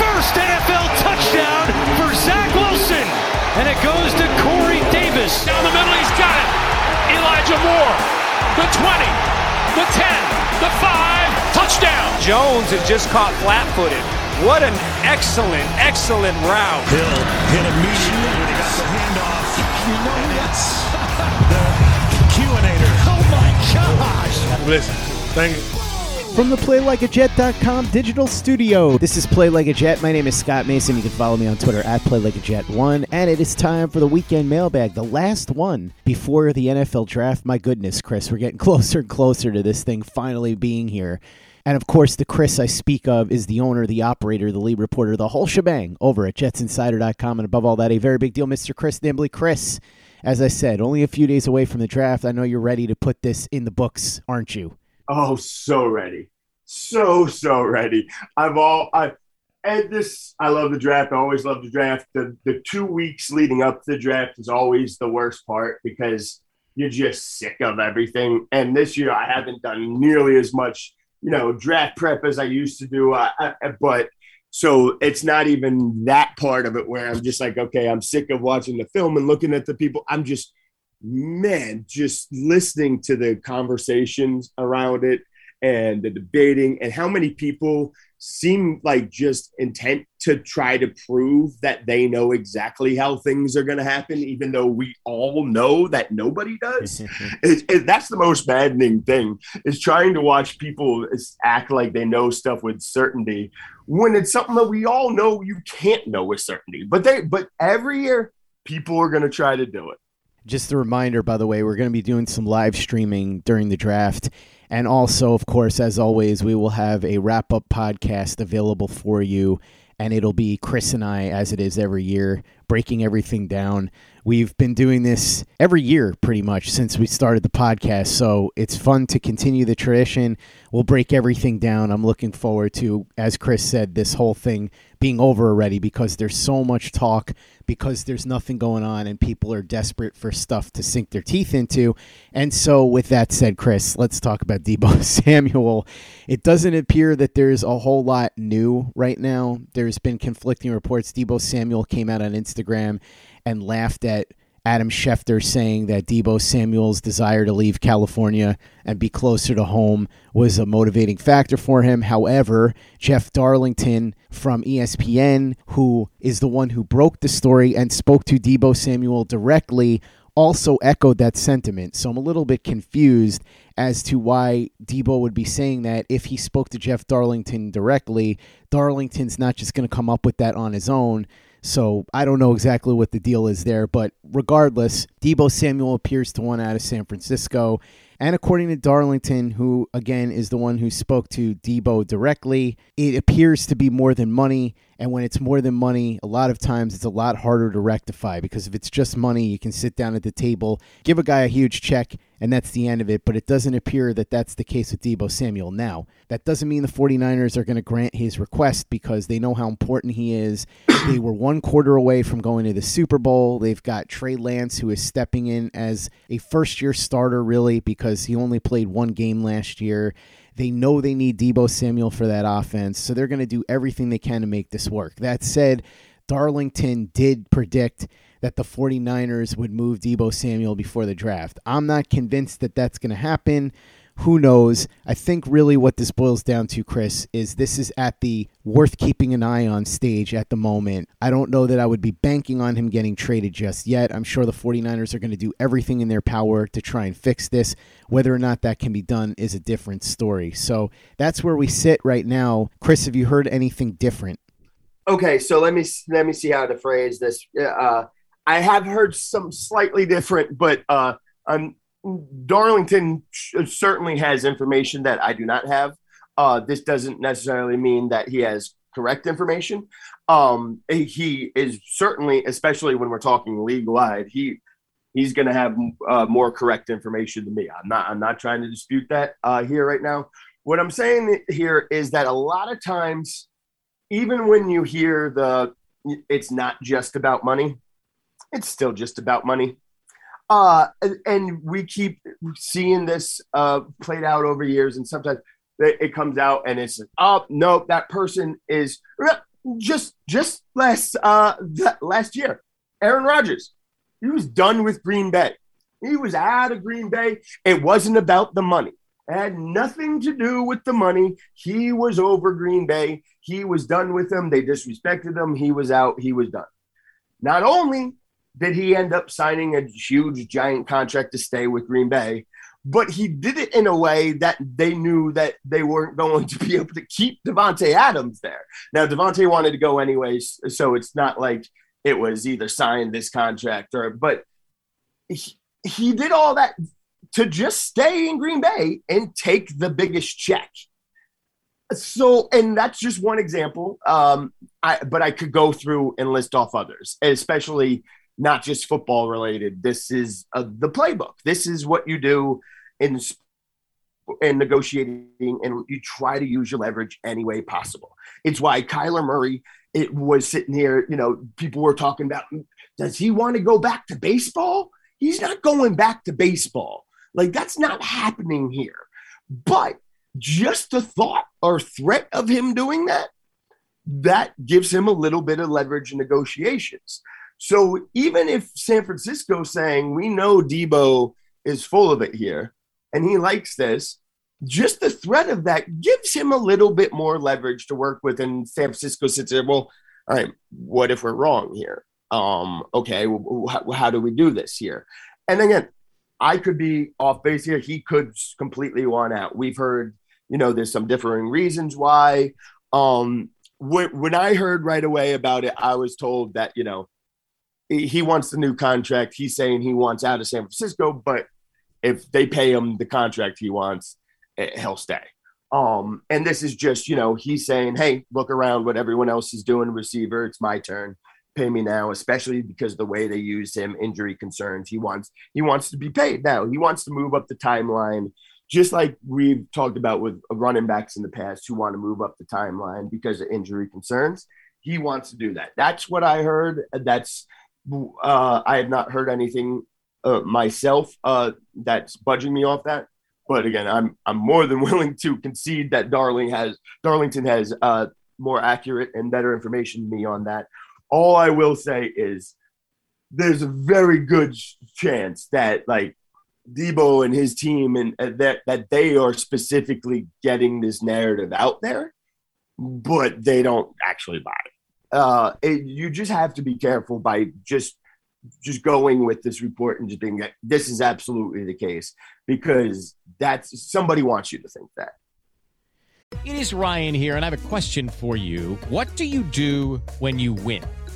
First NFL touchdown for Zach Wilson. And it goes to Corey Davis. Down the middle, he's got it. Elijah Moore. The 20, the 10, the 5, touchdown. Jones had just caught flat footed. What an excellent, excellent route. Hill hit immediately when he got the handoff. You know that's the Q-inator. Oh my gosh. Listen, thank you. From the PlayLikeAJet.com digital studio, this is Play Like a Jet. My name is Scott Mason. You can follow me on Twitter at PlayLikeAJet1. And it is time for the weekend mailbag, the last one before the NFL draft. My goodness, Chris, we're getting closer and closer to this thing finally being here. And of course, the Chris I speak of is the owner, the operator, the lead reporter, the whole shebang over at JetsInsider.com. And above all that, a very big deal, Mr. Chris Nimbley. Chris, as I said, only a few days away from the draft. I know you're ready to put this in the books, aren't you? Oh, so ready. So, so ready. I've all, I, and this, I love the draft. I always love the draft. The, the two weeks leading up to the draft is always the worst part because you're just sick of everything. And this year, I haven't done nearly as much, you know, draft prep as I used to do. I, I, but so it's not even that part of it where I'm just like, okay, I'm sick of watching the film and looking at the people. I'm just, man, just listening to the conversations around it and the debating and how many people seem like just intent to try to prove that they know exactly how things are going to happen even though we all know that nobody does. It, it, that's the most maddening thing is trying to watch people act like they know stuff with certainty when it's something that we all know you can't know with certainty. But they but every year people are going to try to do it just a reminder, by the way, we're going to be doing some live streaming during the draft. And also, of course, as always, we will have a wrap up podcast available for you. And it'll be Chris and I, as it is every year, breaking everything down. We've been doing this every year pretty much since we started the podcast. So it's fun to continue the tradition. We'll break everything down. I'm looking forward to, as Chris said, this whole thing being over already because there's so much talk, because there's nothing going on, and people are desperate for stuff to sink their teeth into. And so, with that said, Chris, let's talk about Deebo Samuel. It doesn't appear that there's a whole lot new right now. There's been conflicting reports. Deebo Samuel came out on Instagram and laughed at Adam Schefter saying that Deebo Samuel's desire to leave California and be closer to home was a motivating factor for him. However, Jeff Darlington from ESPN, who is the one who broke the story and spoke to Deebo Samuel directly, also echoed that sentiment. So I'm a little bit confused as to why Deebo would be saying that if he spoke to Jeff Darlington directly. Darlington's not just going to come up with that on his own. So I don't know exactly what the deal is there, but regardless, Deebo Samuel appears to want out of San Francisco. And according to Darlington, who again is the one who spoke to Deebo directly, it appears to be more than money. And when it's more than money, a lot of times it's a lot harder to rectify because if it's just money, you can sit down at the table, give a guy a huge check, and that's the end of it. But it doesn't appear that that's the case with Deebo Samuel. Now, that doesn't mean the 49ers are going to grant his request because they know how important he is. they were one quarter away from going to the Super Bowl. They've got Trey Lance, who is stepping in as a first year starter, really, because he only played one game last year. They know they need Deebo Samuel for that offense, so they're going to do everything they can to make this work. That said, Darlington did predict that the 49ers would move Deebo Samuel before the draft. I'm not convinced that that's going to happen. Who knows? I think really what this boils down to, Chris, is this is at the worth keeping an eye on stage at the moment. I don't know that I would be banking on him getting traded just yet. I'm sure the 49ers are going to do everything in their power to try and fix this. Whether or not that can be done is a different story. So that's where we sit right now. Chris, have you heard anything different? Okay, so let me let me see how to phrase this. Uh, I have heard some slightly different, but uh, I'm Darlington certainly has information that I do not have. Uh, this doesn't necessarily mean that he has correct information. Um, he is certainly, especially when we're talking league wide, he he's going to have uh, more correct information than me. I'm not I'm not trying to dispute that uh, here right now. What I'm saying here is that a lot of times, even when you hear the it's not just about money, it's still just about money. Uh, and we keep seeing this uh, played out over years, and sometimes it comes out and it's oh no, that person is just just last uh last year, Aaron Rodgers, he was done with Green Bay. He was out of Green Bay. It wasn't about the money. It had nothing to do with the money. He was over Green Bay. He was done with them. They disrespected him. He was out. He was done. Not only did he end up signing a huge, giant contract to stay with Green Bay, but he did it in a way that they knew that they weren't going to be able to keep Davante Adams there. Now, Davante wanted to go anyways, so it's not like it was either sign this contract or, but he, he did all that to just stay in Green Bay and take the biggest check. So, and that's just one example. Um, I, but I could go through and list off others, especially not just football related. This is uh, the playbook. This is what you do in in negotiating, and you try to use your leverage any way possible. It's why Kyler Murray it was sitting here. You know, people were talking about does he want to go back to baseball? He's not going back to baseball. Like that's not happening here. But just the thought or threat of him doing that, that gives him a little bit of leverage in negotiations. So even if San Francisco saying we know Deebo is full of it here and he likes this, just the threat of that gives him a little bit more leverage to work with. And San Francisco sits there, well, all right, what if we're wrong here? Um, okay, well, how, how do we do this here? And again, I could be off base here. He could completely want out. We've heard, you know, there's some differing reasons why. Um, when, when I heard right away about it, I was told that, you know, he wants the new contract. He's saying he wants out of San Francisco, but if they pay him the contract he wants, eh, he'll stay. Um, and this is just, you know, he's saying, hey, look around what everyone else is doing, receiver. It's my turn. Pay me now, especially because the way they use him, injury concerns. He wants he wants to be paid now. He wants to move up the timeline, just like we've talked about with running backs in the past who want to move up the timeline because of injury concerns. He wants to do that. That's what I heard. That's uh, I have not heard anything uh, myself uh, that's budging me off that. But again, I'm I'm more than willing to concede that Darling has Darlington has uh, more accurate and better information than me on that. All I will say is there's a very good chance that like Deebo and his team and uh, that that they are specifically getting this narrative out there, but they don't actually buy it uh, it, you just have to be careful by just just going with this report and just being like, this is absolutely the case because that's somebody wants you to think that. It is Ryan here, and I have a question for you. What do you do when you win?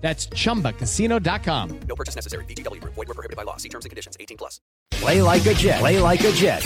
That's ChumbaCasino.com. No purchase necessary. VGW. Void were prohibited by law. See terms and conditions. 18 plus. Play like a Jet. Play like a Jet.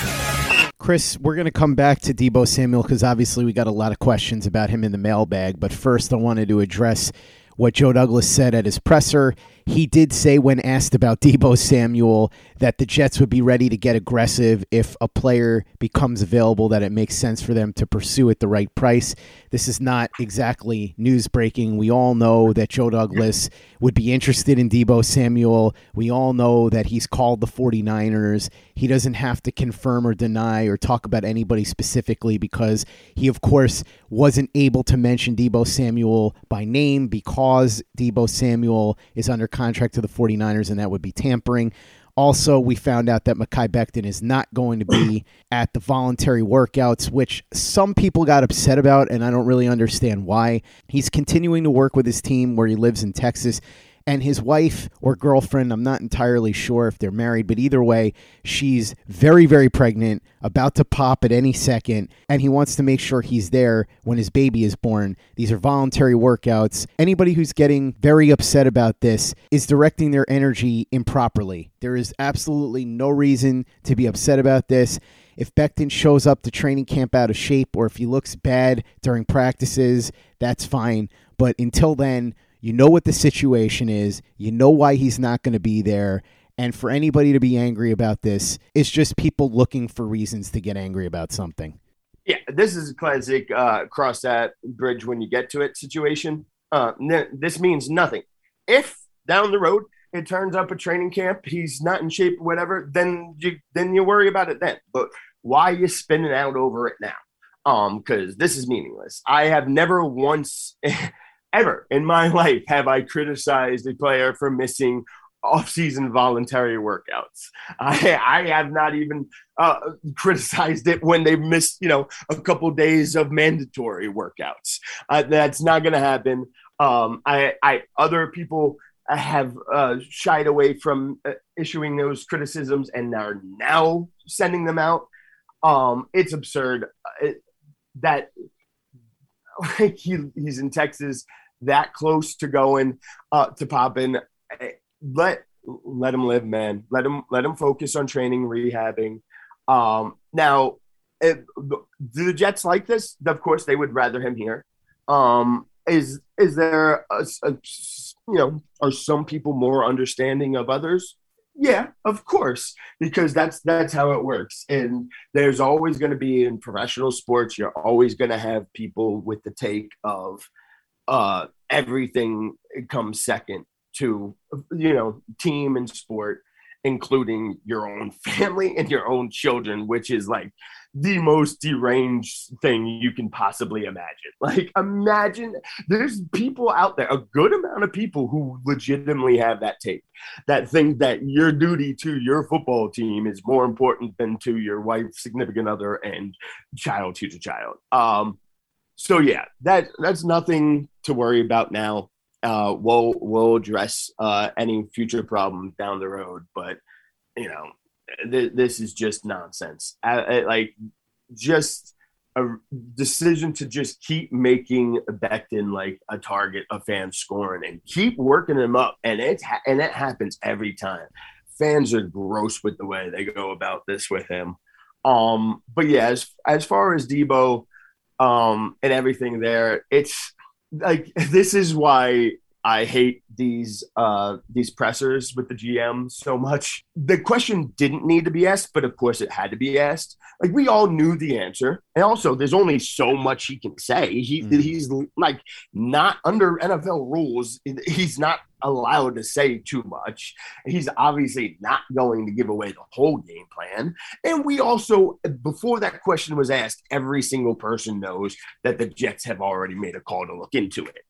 Chris, we're going to come back to Deebo Samuel because obviously we got a lot of questions about him in the mailbag. But first, I wanted to address what Joe Douglas said at his presser. He did say, when asked about Deebo Samuel, that the Jets would be ready to get aggressive if a player becomes available that it makes sense for them to pursue at the right price. This is not exactly news breaking. We all know that Joe Douglas would be interested in Deebo Samuel. We all know that he's called the 49ers. He doesn't have to confirm or deny or talk about anybody specifically because he, of course, wasn't able to mention Deebo Samuel by name because Deebo Samuel is under contract to the 49ers, and that would be tampering. Also, we found out that Mekhi Becton is not going to be at the voluntary workouts, which some people got upset about, and I don't really understand why. He's continuing to work with his team where he lives in Texas and his wife or girlfriend, I'm not entirely sure if they're married, but either way, she's very, very pregnant, about to pop at any second, and he wants to make sure he's there when his baby is born. These are voluntary workouts. Anybody who's getting very upset about this is directing their energy improperly. There is absolutely no reason to be upset about this. If Becton shows up to training camp out of shape or if he looks bad during practices, that's fine. But until then, you know what the situation is. You know why he's not going to be there. And for anybody to be angry about this, it's just people looking for reasons to get angry about something. Yeah, this is a classic uh, cross that bridge when you get to it situation. Uh, this means nothing. If down the road it turns up a training camp, he's not in shape, whatever, then you then you worry about it then. But why are you spinning out over it now? Um, because this is meaningless. I have never once ever in my life have I criticized a player for missing off-season voluntary workouts. I, I have not even uh, criticized it when they missed, you know, a couple days of mandatory workouts. Uh, that's not going to happen. Um, I, I, other people have uh, shied away from uh, issuing those criticisms and are now sending them out. Um, it's absurd uh, it, that like he, he's in Texas that close to going uh, to popping. Let let him live, man. Let him let him focus on training, rehabbing. Um, now, if, do the Jets like this? Of course, they would rather him here. Um, is is there a, a, you know are some people more understanding of others? Yeah, of course, because that's that's how it works. And there's always going to be in professional sports, you're always going to have people with the take of uh, everything comes second to you know team and sport, including your own family and your own children, which is like the most deranged thing you can possibly imagine. Like, imagine there's people out there, a good amount of people who legitimately have that tape that think that your duty to your football team is more important than to your wife, significant other, and child, future child. Um, so yeah, that that's nothing to worry about now. Uh, we'll we'll address uh, any future problems down the road, but you know th- this is just nonsense. I, I, like just a decision to just keep making Becton like a target of fans scoring and keep working him up, and it's ha- and it happens every time. Fans are gross with the way they go about this with him. Um, but yeah, as as far as Deebo um, and everything there, it's like this is why I hate these uh, these pressers with the GM so much. The question didn't need to be asked, but of course it had to be asked. Like we all knew the answer, and also there's only so much he can say. He mm. he's like not under NFL rules. He's not allowed to say too much. He's obviously not going to give away the whole game plan. And we also, before that question was asked, every single person knows that the Jets have already made a call to look into it.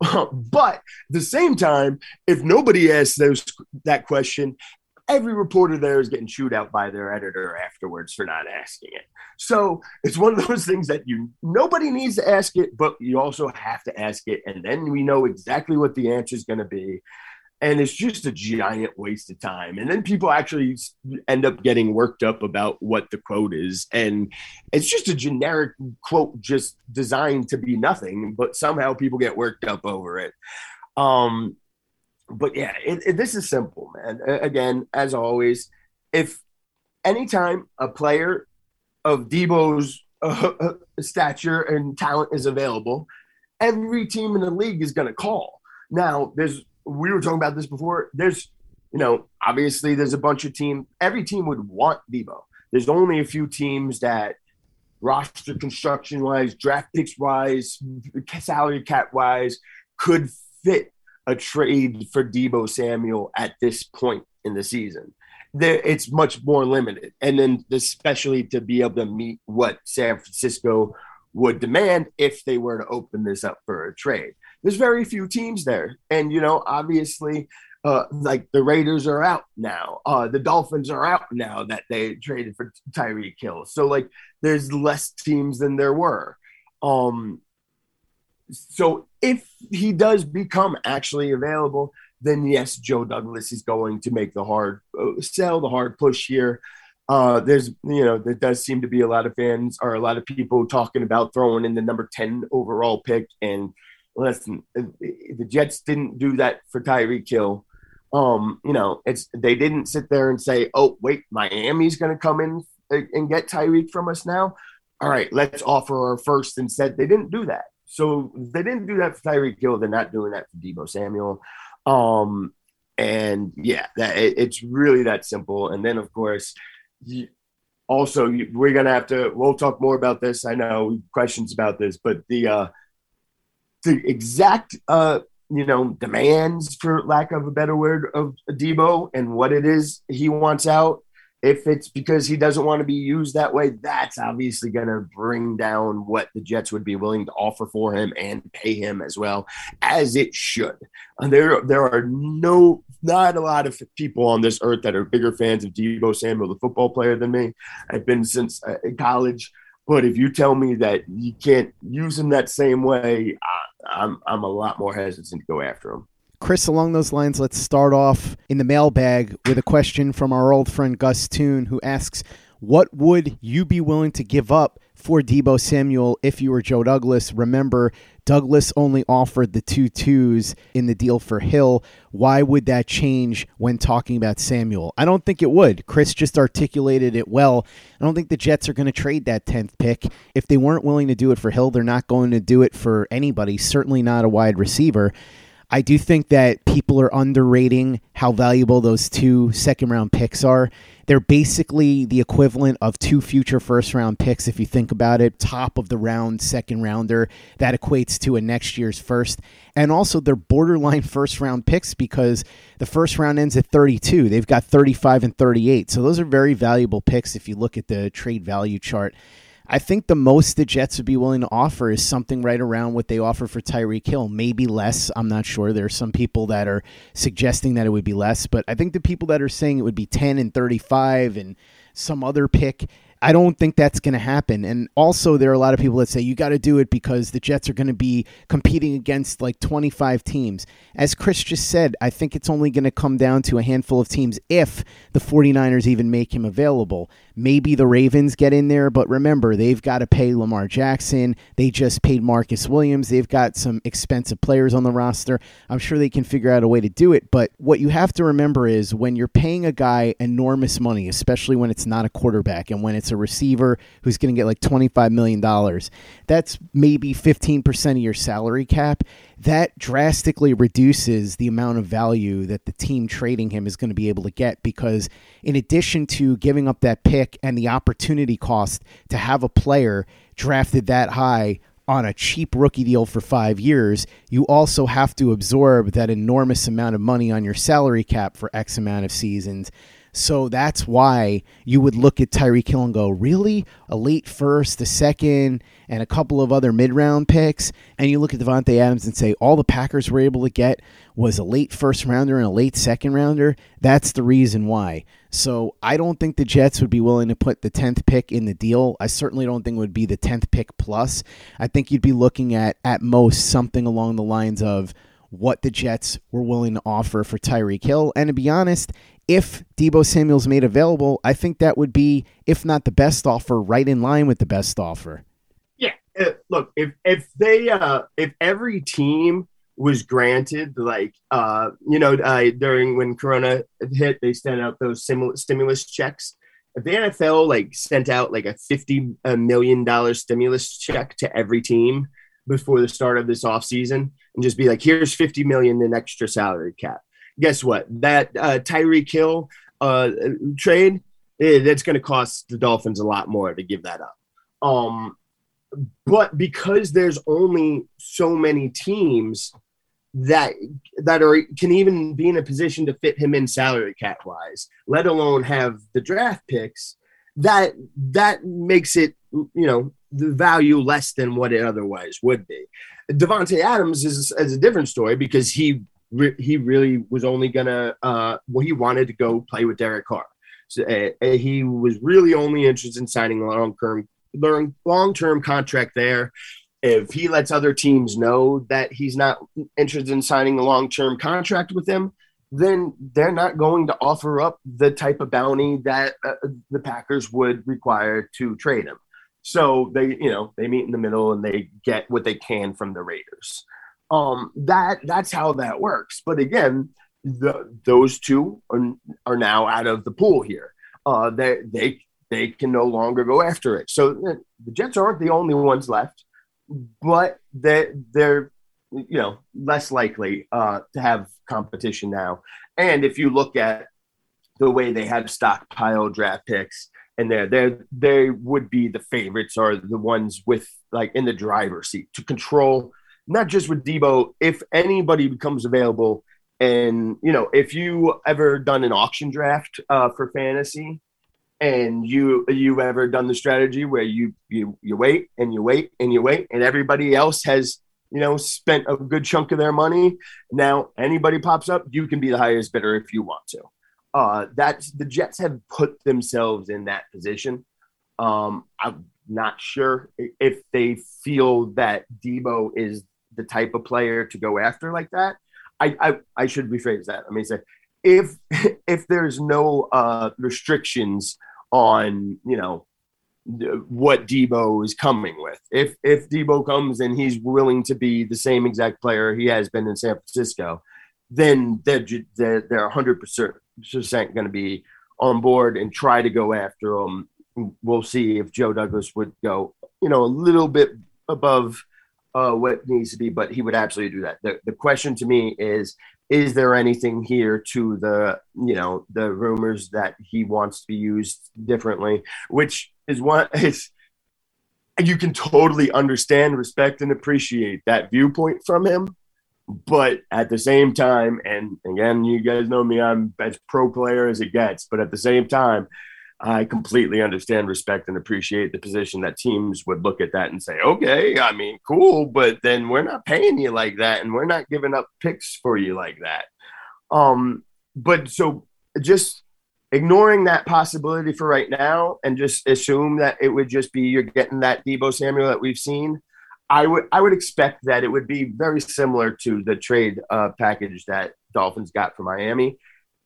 but at the same time, if nobody asks those that question, every reporter there is getting chewed out by their editor afterwards for not asking it. So it's one of those things that you nobody needs to ask it, but you also have to ask it, and then we know exactly what the answer is going to be and it's just a giant waste of time. And then people actually end up getting worked up about what the quote is. And it's just a generic quote just designed to be nothing but somehow people get worked up over it. Um but yeah it, it, this is simple man. Again as always if anytime a player of Deebo's uh, stature and talent is available every team in the league is going to call. Now there's we were talking about this before. There's, you know, obviously there's a bunch of teams. Every team would want Deebo. There's only a few teams that roster construction wise, draft picks wise, salary cap wise, could fit a trade for Deebo Samuel at this point in the season. There, it's much more limited, and then especially to be able to meet what San Francisco would demand if they were to open this up for a trade there's very few teams there. And, you know, obviously, uh, like the Raiders are out now. Uh, the Dolphins are out now that they traded for Tyreek Hill. So, like, there's less teams than there were. Um, so, if he does become actually available, then yes, Joe Douglas is going to make the hard uh, sell, the hard push here. Uh, there's, you know, there does seem to be a lot of fans or a lot of people talking about throwing in the number 10 overall pick and listen, the Jets didn't do that for Tyreek Hill. Um, you know, it's they didn't sit there and say, "Oh, wait, Miami's going to come in and get Tyreek from us now." All right, let's offer our first instead. They didn't do that. So they didn't do that for Tyreek Hill. They're not doing that for Deebo Samuel. Um, and yeah, that it, it's really that simple. And then of course, you, also we're gonna have to. We'll talk more about this. I know questions about this, but the uh, the exact uh, you know demands, for lack of a better word, of Deebo and what it is he wants out. If it's because he doesn't want to be used that way, that's obviously going to bring down what the Jets would be willing to offer for him and pay him as well, as it should. There, there are no, not a lot of people on this earth that are bigger fans of Deebo Samuel, the football player, than me. I've been since uh, college. But if you tell me that you can't use him that same way, I, I'm I'm a lot more hesitant to go after him. Chris, along those lines, let's start off in the mailbag with a question from our old friend Gus Toon, who asks, "What would you be willing to give up for Deebo Samuel if you were Joe Douglas. Remember, Douglas only offered the two twos in the deal for Hill. Why would that change when talking about Samuel? I don't think it would. Chris just articulated it well. I don't think the Jets are going to trade that 10th pick. If they weren't willing to do it for Hill, they're not going to do it for anybody, certainly not a wide receiver. I do think that people are underrating how valuable those two second round picks are. They're basically the equivalent of two future first round picks, if you think about it. Top of the round, second rounder. That equates to a next year's first. And also, they're borderline first round picks because the first round ends at 32. They've got 35 and 38. So, those are very valuable picks if you look at the trade value chart. I think the most the Jets would be willing to offer is something right around what they offer for Tyreek Hill. Maybe less. I'm not sure. There are some people that are suggesting that it would be less, but I think the people that are saying it would be 10 and 35 and some other pick I don't think that's going to happen. And also, there are a lot of people that say you got to do it because the Jets are going to be competing against like 25 teams. As Chris just said, I think it's only going to come down to a handful of teams if the 49ers even make him available. Maybe the Ravens get in there, but remember, they've got to pay Lamar Jackson. They just paid Marcus Williams. They've got some expensive players on the roster. I'm sure they can figure out a way to do it. But what you have to remember is when you're paying a guy enormous money, especially when it's not a quarterback and when it's a receiver who's going to get like $25 million, that's maybe 15% of your salary cap that drastically reduces the amount of value that the team trading him is going to be able to get because in addition to giving up that pick and the opportunity cost to have a player drafted that high on a cheap rookie deal for five years, you also have to absorb that enormous amount of money on your salary cap for X amount of seasons. So that's why you would look at Tyreek Hill and go, really? A late first, a second, and a couple of other mid round picks. And you look at Davante Adams and say, all the Packers were able to get was a late first rounder and a late second rounder. That's the reason why. So I don't think the Jets would be willing to put the 10th pick in the deal. I certainly don't think it would be the 10th pick plus. I think you'd be looking at, at most, something along the lines of, what the Jets were willing to offer for Tyreek Hill. And to be honest, if Deebo Samuel's made available, I think that would be, if not the best offer, right in line with the best offer. Yeah. Uh, look, if if they uh if every team was granted like uh you know uh, during when Corona hit, they sent out those stimulus checks. If the NFL like sent out like a fifty million dollar stimulus check to every team before the start of this offseason and just be like, here's 50 million in extra salary cap guess what? That uh, Tyreek Hill uh, trade eh, that's going to cost the Dolphins a lot more to give that up. Um, but because there's only so many teams that that are can even be in a position to fit him in salary cap wise, let alone have the draft picks, that that makes it you know the value less than what it otherwise would be. Davante Adams is, is a different story because he re- he really was only gonna uh, well he wanted to go play with Derek Carr. So uh, he was really only interested in signing a long term long term contract there. If he lets other teams know that he's not interested in signing a long term contract with them, then they're not going to offer up the type of bounty that uh, the Packers would require to trade him. So they, you know, they meet in the middle and they get what they can from the Raiders. Um, that that's how that works. But again, the, those two are, are now out of the pool here. Uh, they they they can no longer go after it. So uh, the Jets aren't the only ones left, but they they're you know less likely uh, to have competition now. And if you look at the way they have stockpile draft picks, and they're they they would be the favorites or the ones with like in the driver's seat to control not just with Deebo, if anybody becomes available, and you know, if you ever done an auction draft uh, for fantasy, and you you ever done the strategy where you you you wait and you wait and you wait, and everybody else has you know spent a good chunk of their money. Now anybody pops up, you can be the highest bidder if you want to. Uh, that's the Jets have put themselves in that position. Um, I'm not sure if they feel that Deebo is the type of player to go after like that. I I, I should rephrase that. I mean, say if if there's no uh, restrictions on you know what Deebo is coming with. If if Deebo comes and he's willing to be the same exact player he has been in San Francisco, then they're they're, they're 100 percent going to be on board and try to go after him. We'll see if Joe Douglas would go, you know, a little bit above uh, what needs to be, but he would absolutely do that. The, the question to me is, is there anything here to the, you know, the rumors that he wants to be used differently, which is one, is, you can totally understand, respect, and appreciate that viewpoint from him. But at the same time, and again, you guys know me, I'm as pro player as it gets. But at the same time, I completely understand, respect, and appreciate the position that teams would look at that and say, okay, I mean, cool, but then we're not paying you like that and we're not giving up picks for you like that. Um, but so just ignoring that possibility for right now and just assume that it would just be you're getting that Deebo Samuel that we've seen. I would I would expect that it would be very similar to the trade uh, package that Dolphins got for Miami,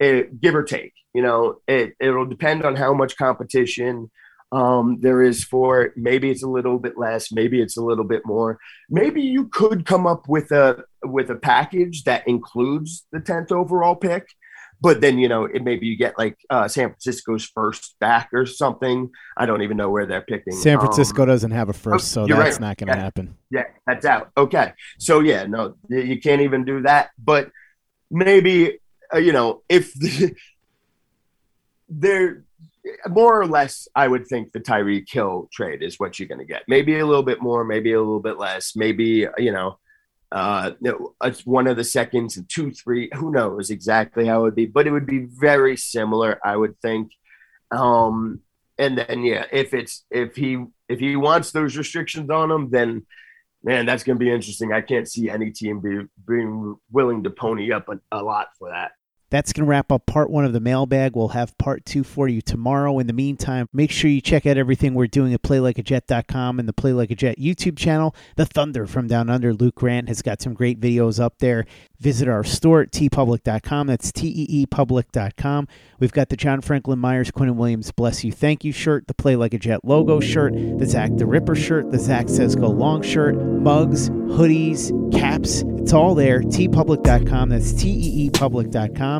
it, give or take. You know, it it'll depend on how much competition um, there is for it. Maybe it's a little bit less. Maybe it's a little bit more. Maybe you could come up with a with a package that includes the tenth overall pick but then you know it, maybe you get like uh, San Francisco's first back or something. I don't even know where they're picking. San Francisco um, doesn't have a first, so that's right. not going to yeah. happen. Yeah, that's out. Okay, so yeah, no, you can't even do that. But maybe uh, you know if the, they're more or less, I would think the Tyreek Hill trade is what you're going to get. Maybe a little bit more, maybe a little bit less. Maybe you know uh, it's one of the seconds and two, three. Who knows exactly how it would be, but it would be very similar, I would think. Um, and then yeah, if it's if he if he wants those restrictions on him, then man, that's going to be interesting. I can't see any team be, being willing to pony up a, a lot for that. That's going to wrap up part one of the mailbag. We'll have part two for you tomorrow. In the meantime, make sure you check out everything we're doing at playlikeajet.com and the Play Like a Jet YouTube channel. The Thunder from Down Under, Luke Grant, has got some great videos up there. Visit our store at teepublic.com. That's T-E-E public.com. We've got the John Franklin Myers, Quinnen Williams Bless You Thank You shirt, the Play Like a Jet logo shirt, the Zach the Ripper shirt, the Zach Says Go Long shirt, mugs, hoodies, caps. It's all there. teepublic.com. That's T-E-E public.com.